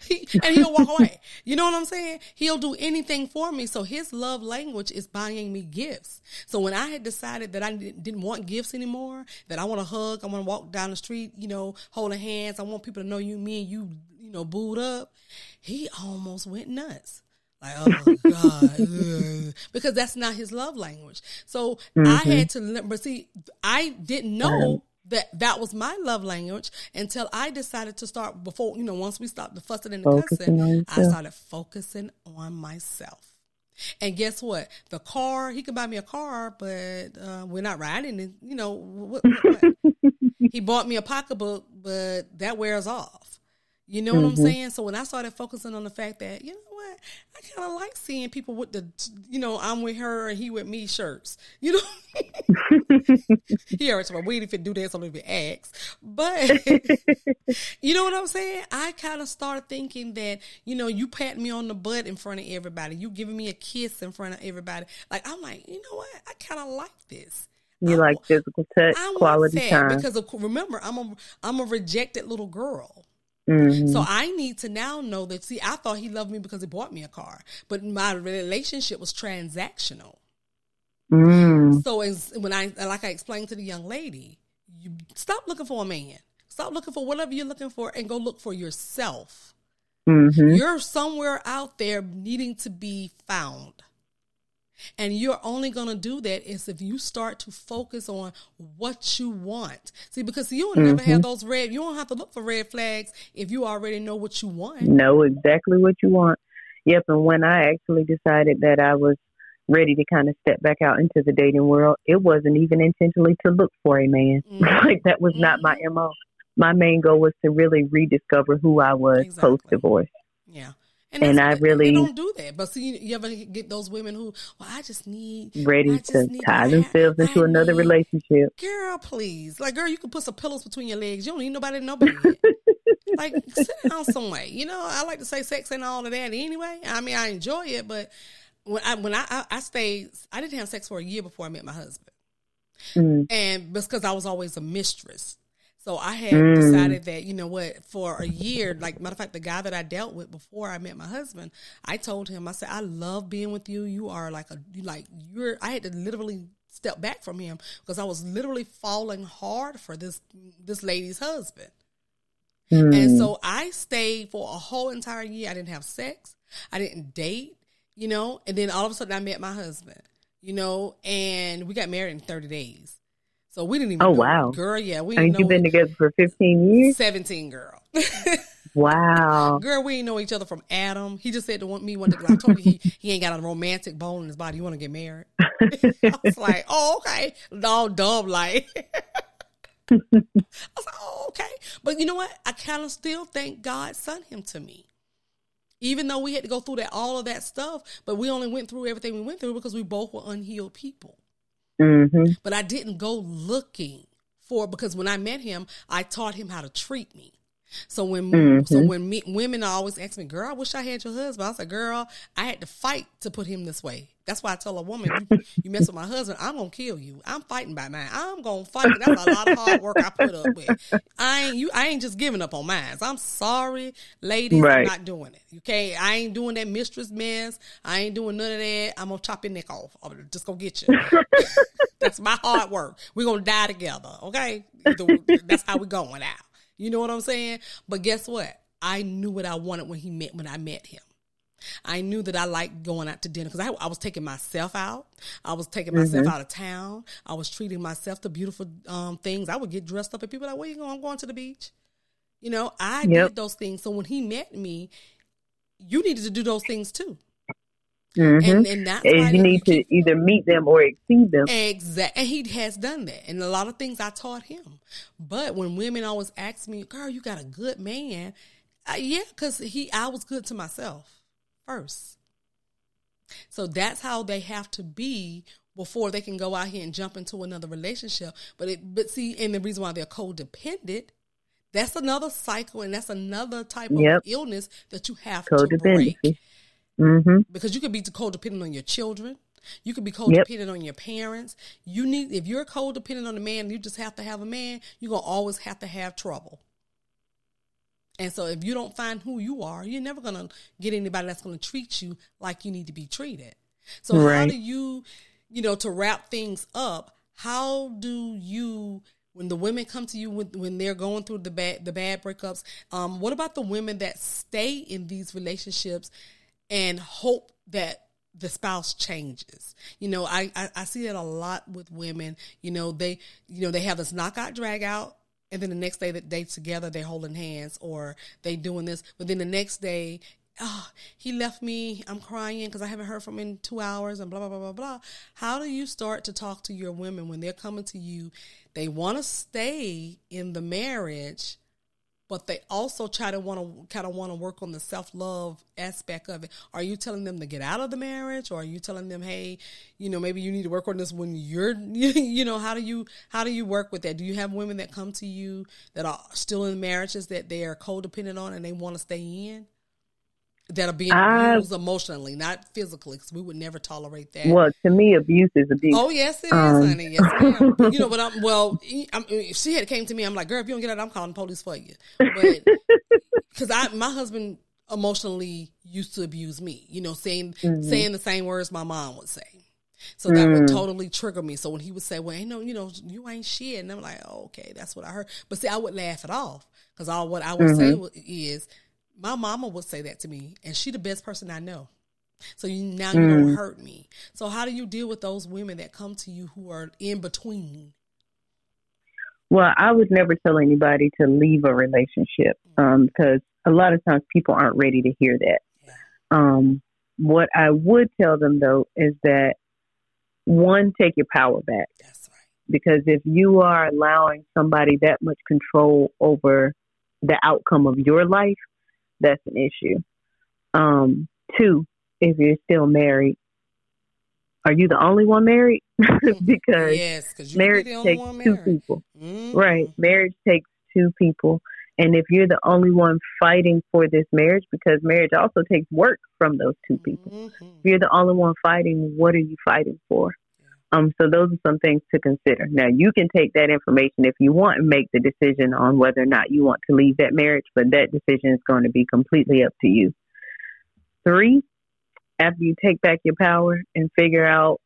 He, and he'll walk away. You know what I'm saying? He'll do anything for me. So his love language is buying me gifts. So when I had decided that I didn't didn't want gifts anymore, that I want to hug, I want to walk down the street, you know, holding hands. I want people to know you, me and you, you know, booed up. He almost went nuts. Like, oh God, because that's not his love language. So I had to, but see, I didn't know that that was my love language until I decided to start before, you know, once we stopped the fussing and the
Focusing
cussing, I started focusing on myself. And guess what? The car, he could buy me a car, but uh, we're not riding it. You know, what, what, what? he bought me a pocketbook, but that wears off. You know what I'm mm-hmm. saying? So when I started focusing on the fact that, you know what, I kind of like seeing people with the, you know, I'm with her and he with me shirts. You know, he already told me, wait if it do that, somebody if it. But you know what I'm saying? I kind of started thinking that, you know, you pat me on the butt in front of everybody, you giving me a kiss in front of everybody. Like I'm like, you know what? I kind of like this.
You
I-
like physical touch,
I want
quality time.
because of, remember I'm a I'm a rejected little girl. So I need to now know that. See, I thought he loved me because he bought me a car, but my relationship was transactional.
Mm.
So as when I like I explained to the young lady, you stop looking for a man. Stop looking for whatever you're looking for and go look for yourself.
hmm
You're somewhere out there needing to be found. And you're only going to do that is if you start to focus on what you want. See, because you'll mm-hmm. never have mm-hmm. those red, you don't have to look for red flags if you already know what you want.
Know exactly what you want. Yep. And when I actually decided that I was ready to kind of step back out into the dating world, it wasn't even intentionally to look for a man. Mm-hmm. like that was mm-hmm. not my MO. Mm-hmm. My main goal was to really rediscover who I was exactly. post divorce.
Yeah.
And, and I really
don't do that. But see, you ever get those women who, well, I just need
ready
just
to
need
tie themselves into I another need, relationship.
Girl, please, like, girl, you can put some pillows between your legs. You don't need nobody to nobody. like, sit down some way. You know, I like to say sex and all of that anyway. I mean, I enjoy it, but when I when I I, I stayed, I didn't have sex for a year before I met my husband, mm. and because I was always a mistress. So I had mm. decided that, you know what, for a year, like matter of fact, the guy that I dealt with before I met my husband, I told him, I said, I love being with you. You are like a you like you're I had to literally step back from him because I was literally falling hard for this this lady's husband. Mm. And so I stayed for a whole entire year. I didn't have sex. I didn't date, you know, and then all of a sudden I met my husband, you know, and we got married in 30 days. So we didn't even.
Oh wow,
girl! Yeah, we.
And you've been together for fifteen years.
Seventeen, girl.
wow,
girl, we didn't know each other from Adam. He just said to want me one. Day. I told me he, he ain't got a romantic bone in his body. You want to get married? I was like, oh okay, all dumb like. I was like, oh okay, but you know what? I kind of still thank God sent him to me even though we had to go through that all of that stuff but we only went through everything we went through because we both were unhealed people
Mm-hmm.
But I didn't go looking for because when I met him, I taught him how to treat me. So when mm-hmm. so when me, women always ask me, "Girl, I wish I had your husband," I said, "Girl, I had to fight to put him this way." That's why I tell a woman, "You, you mess with my husband, I'm gonna kill you. I'm fighting by mine. I'm gonna fight. That's a lot of hard work I put up with. I ain't you. I ain't just giving up on mine. I'm sorry, ladies. Right. I'm not doing it. Okay, I ain't doing that mistress mess. I ain't doing none of that. I'm gonna chop your neck off. I'm just gonna get you. That's my hard work. We're gonna die together. Okay, that's how we going out." You know what I'm saying? But guess what? I knew what I wanted when he met when I met him. I knew that I liked going out to dinner because I, I, was taking myself out. I was taking myself mm-hmm. out of town. I was treating myself to beautiful um, things. I would get dressed up and people like, where you going? I'm going to the beach. You know, I yep. did those things. So when he met me, you needed to do those things too.
Mm-hmm. And, and that's and you need to either meet them or exceed them.
Exactly. And he has done that. And a lot of things I taught him. But when women always ask me, girl, you got a good man. Uh, yeah, because he, I was good to myself first. So that's how they have to be before they can go out here and jump into another relationship. But it, but see, and the reason why they're codependent, that's another cycle and that's another type of yep. illness that you have to break.
Mm-hmm.
Because you could be codependent on your children. You could be codependent yep. on your parents. You need if you're codependent on a man, you just have to have a man. You're gonna always have to have trouble. And so, if you don't find who you are, you're never gonna get anybody that's gonna treat you like you need to be treated. So, right. how do you, you know, to wrap things up? How do you when the women come to you when, when they're going through the bad the bad breakups um, what about the women that stay in these relationships and hope that the spouse changes. You know, I, I, I see that a lot with women. You know, they you know they have this knockout drag out and then the next day that they together they're holding hands or they doing this but then the next day oh he left me i'm crying because i haven't heard from him in two hours and blah blah blah blah blah how do you start to talk to your women when they're coming to you they want to stay in the marriage but they also try to want to kind of want to work on the self love aspect of it. Are you telling them to get out of the marriage, or are you telling them, hey, you know, maybe you need to work on this when you're, you know, how do you how do you work with that? Do you have women that come to you that are still in marriages that they are codependent on and they want to stay in? That are being abused emotionally, not physically, because we would never tolerate that.
Well, to me, abuse is abuse.
Oh yes, it um. is, honey. Yes, ma'am. you know, but I'm well. I'm, if she had came to me, I'm like, girl, if you don't get out, I'm calling the police for you. But because I, my husband emotionally used to abuse me. You know, saying mm-hmm. saying the same words my mom would say. So that mm. would totally trigger me. So when he would say, "Well, ain't no, you know, you ain't shit," and I'm like, oh, "Okay, that's what I heard." But see, I would laugh it off because all what I would mm-hmm. say is my mama would say that to me, and she the best person I know. So you now you don't hurt me. So how do you deal with those women that come to you who are in between?
Well, I would never tell anybody to leave a relationship um, because a lot of times people aren't ready to hear that. Um, what I would tell them though is that one, take your power back.
That's right.
Because if you are allowing somebody that much control over the outcome of your life, that's an issue. Um, two, if you're still married, are you the only one married? because
yes,
marriage takes two people. Mm-hmm. Right. Marriage takes two people. And if you're the only one fighting for this marriage, because marriage also takes work from those two people. Mm-hmm. If you're the only one fighting, what are you fighting for? Um, so those are some things to consider. Now you can take that information if you want and make the decision on whether or not you want to leave that marriage, but that decision is going to be completely up to you. Three, after you take back your power and figure out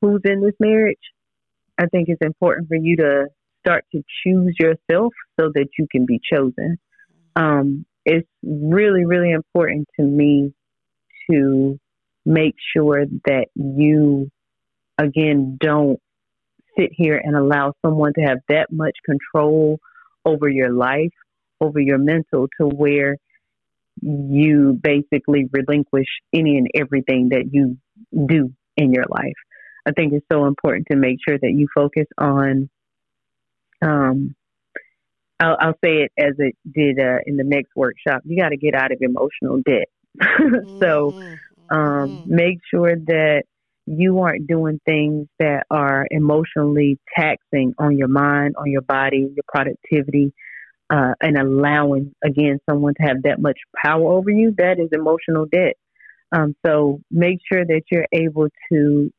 who's in this marriage, I think it's important for you to start to choose yourself so that you can be chosen. Um, it's really, really important to me to make sure that you, again, don't sit here and allow someone to have that much control over your life, over your mental, to where you basically relinquish any and everything that you do in your life. I think it's so important to make sure that you focus on um, I'll, I'll, say it as it did uh, in the next workshop. You got to get out of emotional debt. so mm-hmm. um, mm-hmm. make sure that you aren't doing things that are emotionally taxing on your mind, on your body, your productivity, uh, and allowing again someone to have that much power over you. That is emotional debt. Um, so make sure that you're able to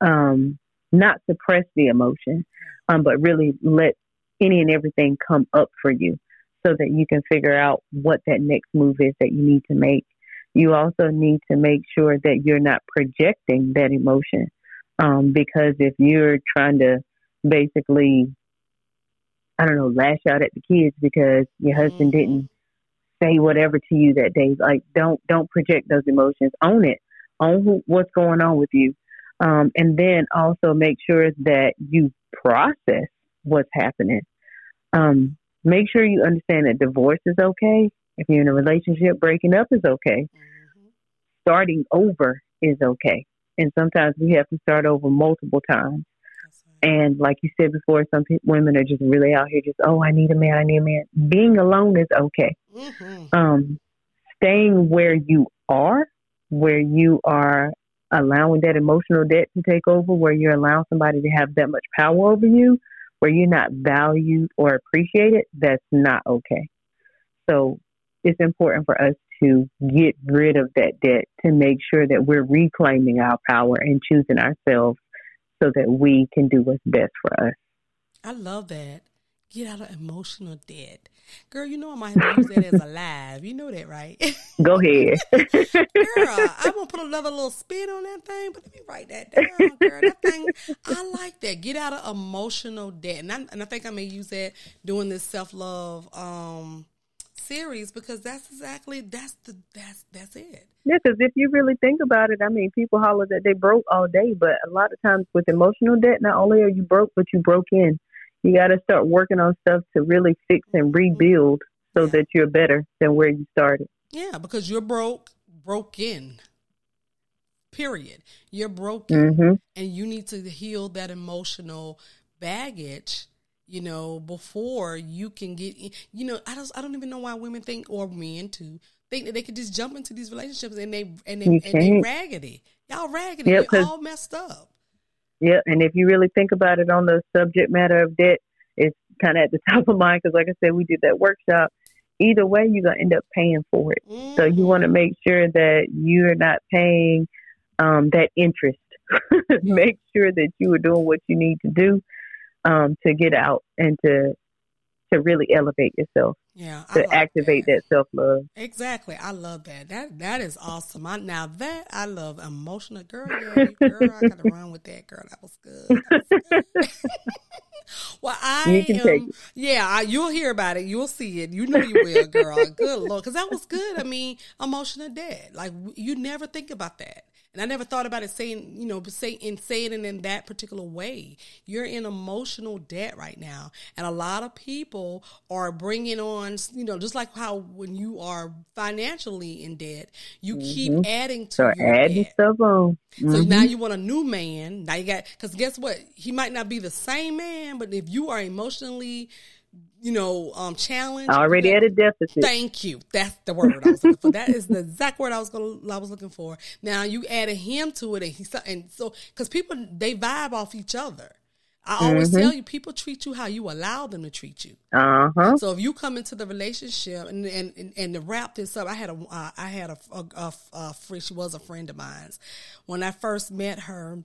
um, not suppress the emotion, um, but really let any and everything come up for you so that you can figure out what that next move is that you need to make. You also need to make sure that you're not projecting that emotion um, because if you're trying to basically, I don't know, lash out at the kids because your husband mm-hmm. didn't say whatever to you that day, like don't don't project those emotions. Own it. Own who, what's going on with you. Um, and then also make sure that you process what's happening. Um, make sure you understand that divorce is okay. If you're in a relationship, breaking up is okay. Mm-hmm. Starting over is okay. And sometimes we have to start over multiple times. And like you said before, some people, women are just really out here just, oh, I need a man, I need a man. Being alone is okay. Mm-hmm. Um, staying where you are, where you are allowing that emotional debt to take over, where you're allowing somebody to have that much power over you, where you're not valued or appreciated, that's not okay. So it's important for us to get rid of that debt to make sure that we're reclaiming our power and choosing ourselves so that we can do what's best for us.
I love that. Get out of emotional debt. Girl, you know I might use that as a live. You know that, right?
Go ahead.
girl, I'm gonna put another little spin on that thing, but let me write that down, girl. That thing I like that. Get out of emotional debt. And I, and I think I may use that doing this self love um series because that's exactly that's the that's that's it.
Yeah, because if you really think about it, I mean, people holler that they broke all day, but a lot of times with emotional debt, not only are you broke, but you broke in you got to start working on stuff to really fix and mm-hmm. rebuild so yeah. that you're better than where you started.
Yeah, because you're broke, broken. Period. You're broken, mm-hmm. and you need to heal that emotional baggage. You know, before you can get, you know, I don't, I don't even know why women think or men too think that they could just jump into these relationships and they and they, and they raggedy. Y'all raggedy. Yep, You're all messed up.
Yeah, and if you really think about it on the subject matter of debt, it's kind of at the top of mind because, like I said, we did that workshop. Either way, you're gonna end up paying for it. Mm-hmm. So you want to make sure that you're not paying um, that interest. make sure that you are doing what you need to do um, to get out and to to really elevate yourself.
Yeah,
to activate that, that self love.
Exactly, I love that. That that is awesome. I, now that I love emotional girl. Yeah, girl, I gotta run with that girl. That was good. That was good. well, I am, yeah, I, you'll hear about it. You'll see it. You know you will, girl. good lord, because that was good. I mean, emotional debt. Like you never think about that. And I never thought about it saying, you know, say in saying it in that particular way. You're in emotional debt right now, and a lot of people are bringing on, you know, just like how when you are financially in debt, you mm-hmm. keep adding to
so
your
adding
debt.
stuff on.
Mm-hmm. So now you want a new man. Now you got because guess what? He might not be the same man, but if you are emotionally you know, um, challenge.
Already at a deficit.
Thank you. That's the word I was looking for. That is the exact word I was going I was looking for. Now you added him to it, and he and so because people they vibe off each other. I always mm-hmm. tell you, people treat you how you allow them to treat you.
Uh huh.
So if you come into the relationship and and and, and to wrap this up, I had a uh, I had a, a, a, a friend. She was a friend of mine. When I first met her,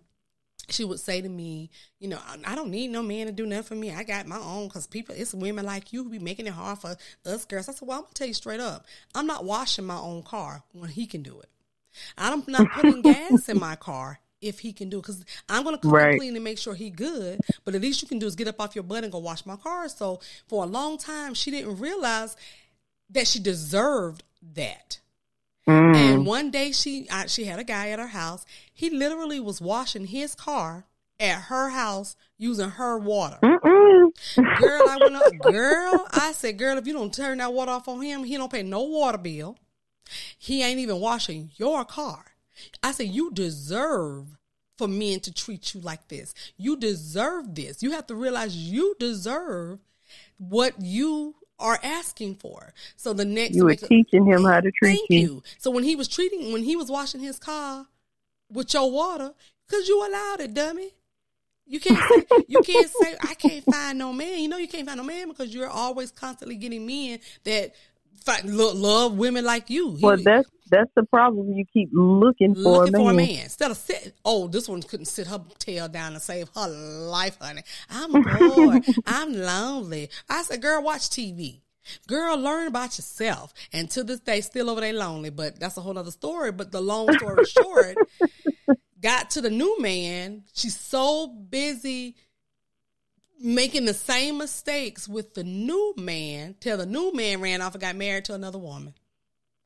she would say to me, you know, I don't need no man to do nothing for me. I got my own because people, it's women like you who be making it hard for us girls. I said, well, I'm gonna tell you straight up, I'm not washing my own car when he can do it. I'm not putting gas in my car if he can do it because I'm gonna come right. clean and make sure he good. But at least you can do is get up off your butt and go wash my car. So for a long time, she didn't realize that she deserved that. Mm. And one day she I, she had a guy at her house. He literally was washing his car at her house using her water. Mm-mm. Girl, I went up, girl, I said, girl, if you don't turn that water off on him, he don't pay no water bill. He ain't even washing your car. I said, you deserve for men to treat you like this. You deserve this. You have to realize you deserve what you are asking for. So the next
you were teaching him how to treat
you. you. So when he was treating, when he was washing his car with your water, because you allowed it, dummy. You can't say, you can't say I can't find no man. You know you can't find no man because you're always constantly getting men that fight, love women like you.
Well, that's that's the problem. You keep looking for looking a man. for a man
instead of sit. Oh, this one couldn't sit her tail down and save her life, honey. I'm bored. I'm lonely. I said, girl, watch TV. Girl, learn about yourself. And to this day, still over there lonely, but that's a whole other story. But the long story short, got to the new man. She's so busy making the same mistakes with the new man till the new man ran off and got married to another woman.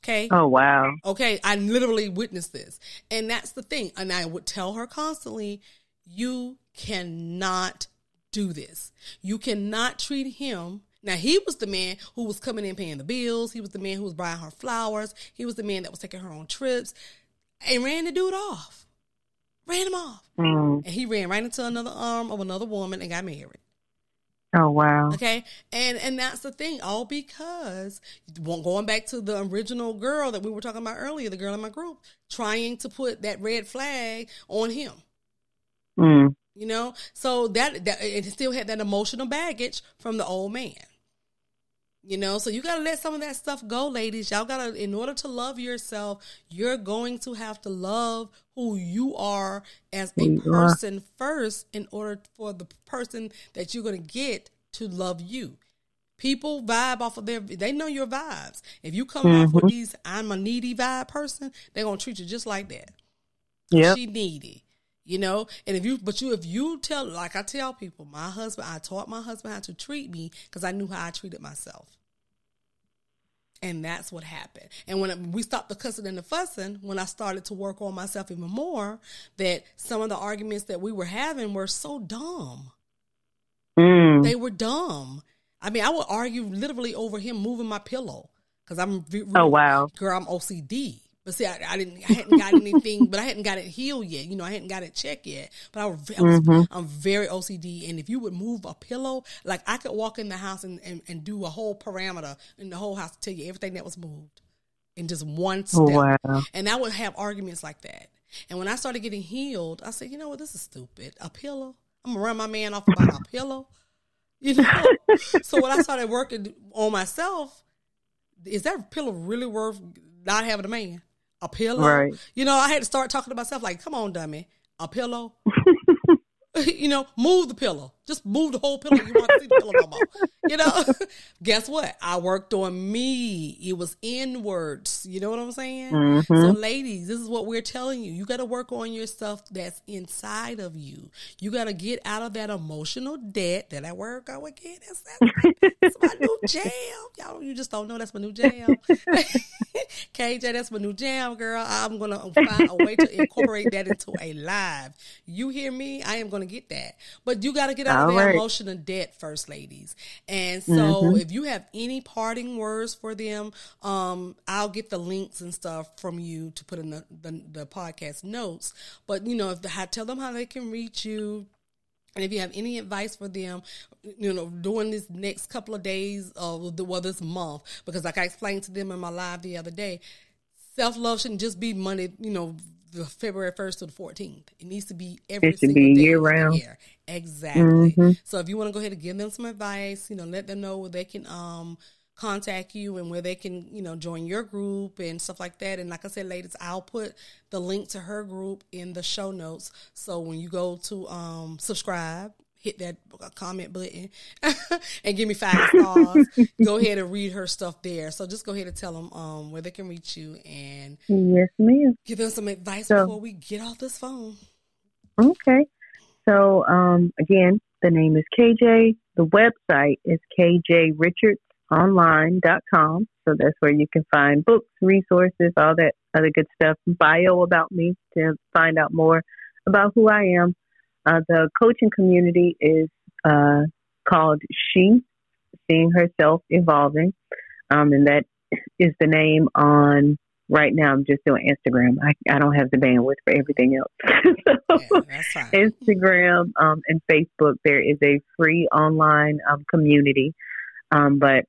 Okay.
Oh wow.
Okay, I literally witnessed this. And that's the thing. And I would tell her constantly, you cannot do this. You cannot treat him now he was the man who was coming in paying the bills. He was the man who was buying her flowers. He was the man that was taking her on trips, and ran the dude off. Ran him off, mm. and he ran right into another arm of another woman and got married.
Oh wow.
Okay. And and that's the thing, all because going back to the original girl that we were talking about earlier, the girl in my group, trying to put that red flag on him.
Mm.
You know? So that that it still had that emotional baggage from the old man. You know, so you got to let some of that stuff go, ladies. Y'all got to, in order to love yourself, you're going to have to love who you are as a person first in order for the person that you're going to get to love you. People vibe off of their, they know your vibes. If you come mm-hmm. off with these, I'm a needy vibe person, they're going to treat you just like that.
Yeah.
She needy you know? And if you but you if you tell like i tell people my husband i taught my husband how to treat me because i knew how i treated myself. And that's what happened. And when we stopped the cussing and the fussing when i started to work on myself even more that some of the arguments that we were having were so dumb.
Mm.
they were dumb. I mean i would argue literally over him moving my pillow because i'm
oh wow.
girl i'm ocd but see, I, I, didn't, I hadn't got anything, but I hadn't got it healed yet. You know, I hadn't got it checked yet. But I, I was, mm-hmm. I'm very OCD, and if you would move a pillow, like I could walk in the house and, and, and do a whole parameter in the whole house to tell you everything that was moved in just one step.
Wow.
And I would have arguments like that. And when I started getting healed, I said, you know what, this is stupid. A pillow. I'm gonna run my man off about a pillow. You know. so when I started working on myself, is that pillow really worth not having a man? A pillow.
Right.
You know, I had to start talking to myself like, come on, dummy, a pillow. you know, move the pillow. Just move the whole pillow. You want to see the pillow no more. You know? Guess what? I worked on me. It was inwards. You know what I'm saying? Mm-hmm. So, ladies, this is what we're telling you. You got to work on yourself that's inside of you. You got to get out of that emotional debt that I work on again. That's, that's, that's my new jam. Y'all, you just don't know that's my new jam. KJ, that's my new jam, girl. I'm going to find a way to incorporate that into a live. You hear me? I am going to get that. But you got to get out All of right. emotional debt first, ladies. And so mm-hmm. if you have any parting words for them, um, I'll get the links and stuff from you to put in the, the, the podcast notes. But, you know, if the, tell them how they can reach you, and if you have any advice for them, you know, during this next couple of days of the well, this month, because like I explained to them in my live the other day, self love shouldn't just be money, you know, the February first to the fourteenth. It needs to be every single day. it should be year round. Year. Exactly. Mm-hmm. So if you want to go ahead and give them some advice, you know, let them know where they can um contact you and where they can, you know, join your group and stuff like that. And like I said, ladies, I'll put the link to her group in the show notes. So when you go to um, subscribe, hit that comment button and give me five stars. go ahead and read her stuff there. So just go ahead and tell them um, where they can reach you and
yes, ma'am.
Give them some advice so, before we get off this phone.
Okay. So um, again, the name is KJ. The website is KJ Richards online.com. So that's where you can find books, resources, all that other good stuff, bio about me to find out more about who I am. Uh, the coaching community is uh, called She, Seeing Herself Evolving. Um, and that is the name on right now. I'm just doing Instagram. I, I don't have the bandwidth for everything else. so, yeah, Instagram um, and Facebook, there is a free online um, community. Um, but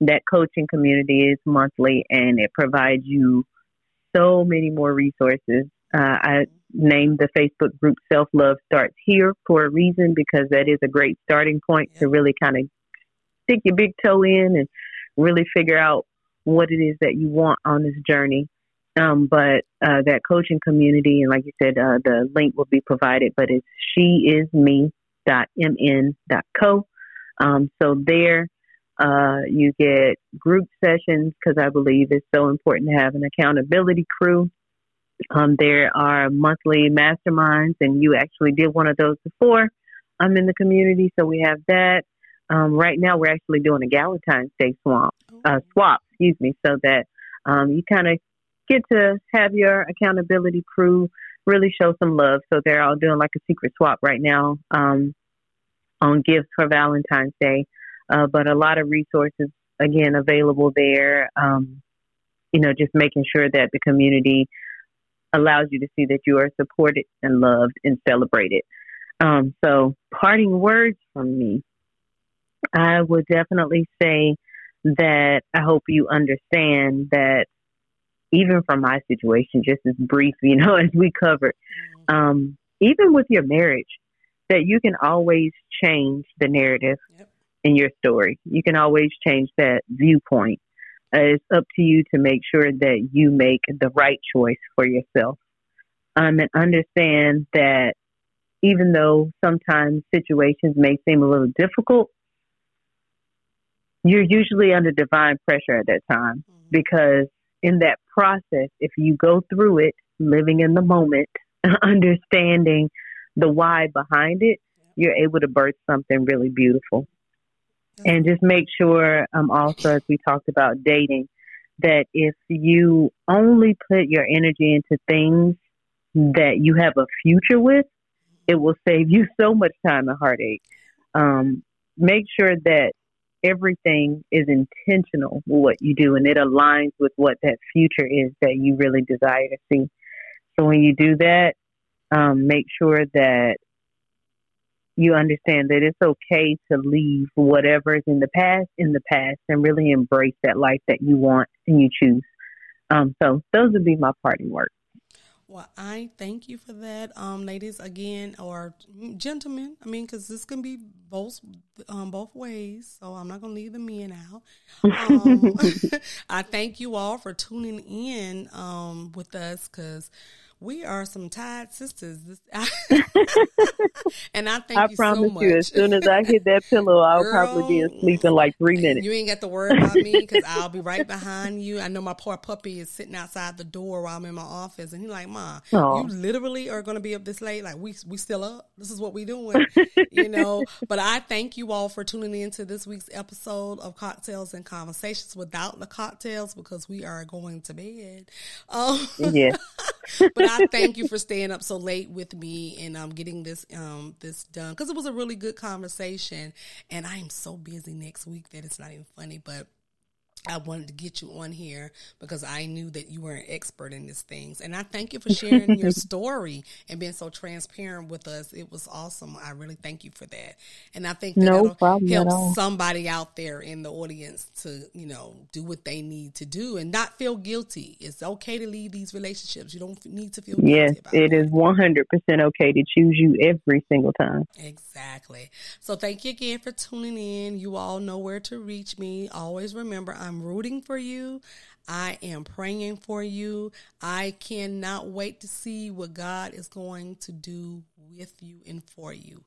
that coaching community is monthly and it provides you so many more resources. Uh, I named the Facebook group Self Love Starts Here for a reason because that is a great starting point yeah. to really kind of stick your big toe in and really figure out what it is that you want on this journey. Um, but uh, that coaching community, and like you said, uh, the link will be provided, but it's sheisme.mn.co. Um, so there uh, you get group sessions because I believe it's so important to have an accountability crew. Um, there are monthly masterminds, and you actually did one of those before. I'm in the community, so we have that. Um, right now, we're actually doing a Galentine's Day swap, uh, swap, excuse me, so that um, you kind of get to have your accountability crew really show some love. So they're all doing like a secret swap right now um, on gifts for Valentine's Day uh, but a lot of resources again available there. Um, you know, just making sure that the community allows you to see that you are supported and loved and celebrated. Um, so, parting words from me, I would definitely say that I hope you understand that even from my situation, just as brief, you know, as we covered, mm-hmm. um, even with your marriage, that you can always change the narrative. Yep in your story. You can always change that viewpoint. Uh, it's up to you to make sure that you make the right choice for yourself. Um, and understand that even though sometimes situations may seem a little difficult, you're usually under divine pressure at that time mm-hmm. because in that process, if you go through it, living in the moment, understanding the why behind it, you're able to birth something really beautiful and just make sure um, also as we talked about dating that if you only put your energy into things that you have a future with it will save you so much time and heartache. Um, make sure that everything is intentional what you do and it aligns with what that future is that you really desire to see. So when you do that um, make sure that you understand that it's okay to leave whatever is in the past in the past and really embrace that life that you want and you choose. Um, so those would be my parting words.
Well, I thank you for that, um, ladies. Again, or gentlemen. I mean, because this can be both um, both ways. So I'm not going to leave the men out. Um, I thank you all for tuning in um, with us because we are some tied sisters. and I thank
I
you
promise
so much.
you, as soon as I hit that pillow, I'll probably be asleep in like three minutes.
You ain't got to worry about me because I'll be right behind you. I know my poor puppy is sitting outside the door while I'm in my office, and he's like, "Ma, you literally are going to be up this late? Like we we still up? This is what we doing, you know?" But I thank you all for tuning in to this week's episode of Cocktails and Conversations without the cocktails because we are going to bed. Um,
Yes.
but I thank you for staying up so late with me and um getting this um this done because it was a really good conversation and I am so busy next week that it's not even funny but I wanted to get you on here because I knew that you were an expert in these things. And I thank you for sharing your story and being so transparent with us. It was awesome. I really thank you for that. And I think that
No problem
help somebody out there in the audience to, you know, do what they need to do and not feel guilty. It's okay to leave these relationships. You don't need to feel guilty
Yes,
about
it is 100% okay to choose you every single time.
Exactly. So thank you again for tuning in. You all know where to reach me. Always remember, I'm rooting for you. I am praying for you. I cannot wait to see what God is going to do with you and for you.